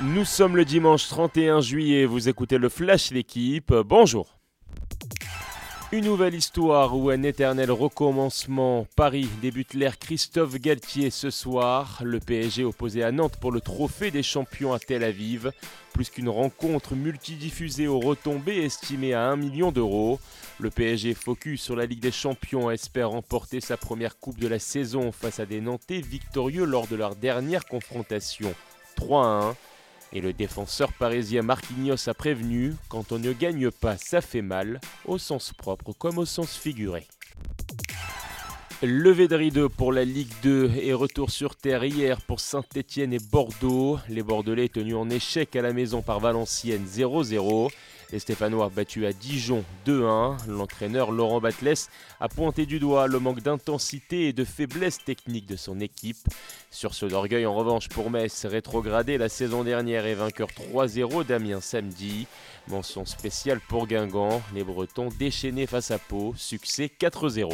Nous sommes le dimanche 31 juillet, vous écoutez le Flash l'équipe, bonjour. Une nouvelle histoire ou un éternel recommencement. Paris débute l'ère Christophe Galtier ce soir. Le PSG opposé à Nantes pour le trophée des champions à Tel Aviv. Plus qu'une rencontre multidiffusée aux retombées estimées à 1 million d'euros. Le PSG focus sur la Ligue des Champions espère remporter sa première coupe de la saison face à des Nantais victorieux lors de leur dernière confrontation. 3 1. Et le défenseur parisien Marquinhos a prévenu quand on ne gagne pas, ça fait mal, au sens propre comme au sens figuré. Levé de rideau pour la Ligue 2 et retour sur terre hier pour Saint-Étienne et Bordeaux. Les Bordelais tenus en échec à la maison par Valenciennes 0-0. Les Stéphanois battus à Dijon 2-1. L'entraîneur Laurent Batles a pointé du doigt le manque d'intensité et de faiblesse technique de son équipe. Sur ce d'orgueil en revanche pour Metz, rétrogradé la saison dernière et vainqueur 3-0 d'Amiens samedi. Mention spéciale pour Guingamp, les Bretons déchaînés face à Pau, succès 4-0.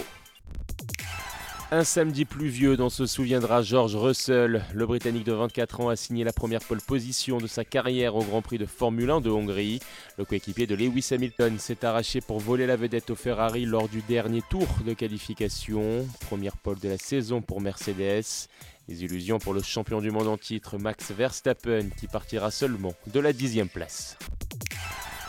Un samedi pluvieux dont se souviendra George Russell. Le Britannique de 24 ans a signé la première pole position de sa carrière au Grand Prix de Formule 1 de Hongrie. Le coéquipier de Lewis Hamilton s'est arraché pour voler la vedette au Ferrari lors du dernier tour de qualification. Première pole de la saison pour Mercedes. Les illusions pour le champion du monde en titre Max Verstappen qui partira seulement de la dixième place.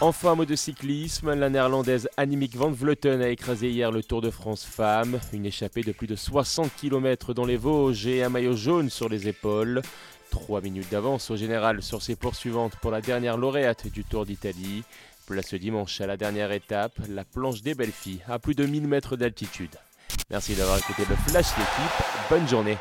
Enfin, mot de cyclisme, la néerlandaise Annemiek van Vleuten a écrasé hier le Tour de France Femmes. Une échappée de plus de 60 km dans les Vosges et un maillot jaune sur les épaules. Trois minutes d'avance au général sur ses poursuivantes pour la dernière lauréate du Tour d'Italie. Place dimanche à la dernière étape, la planche des belles filles à plus de 1000 mètres d'altitude. Merci d'avoir écouté le Flash d'équipe. Bonne journée.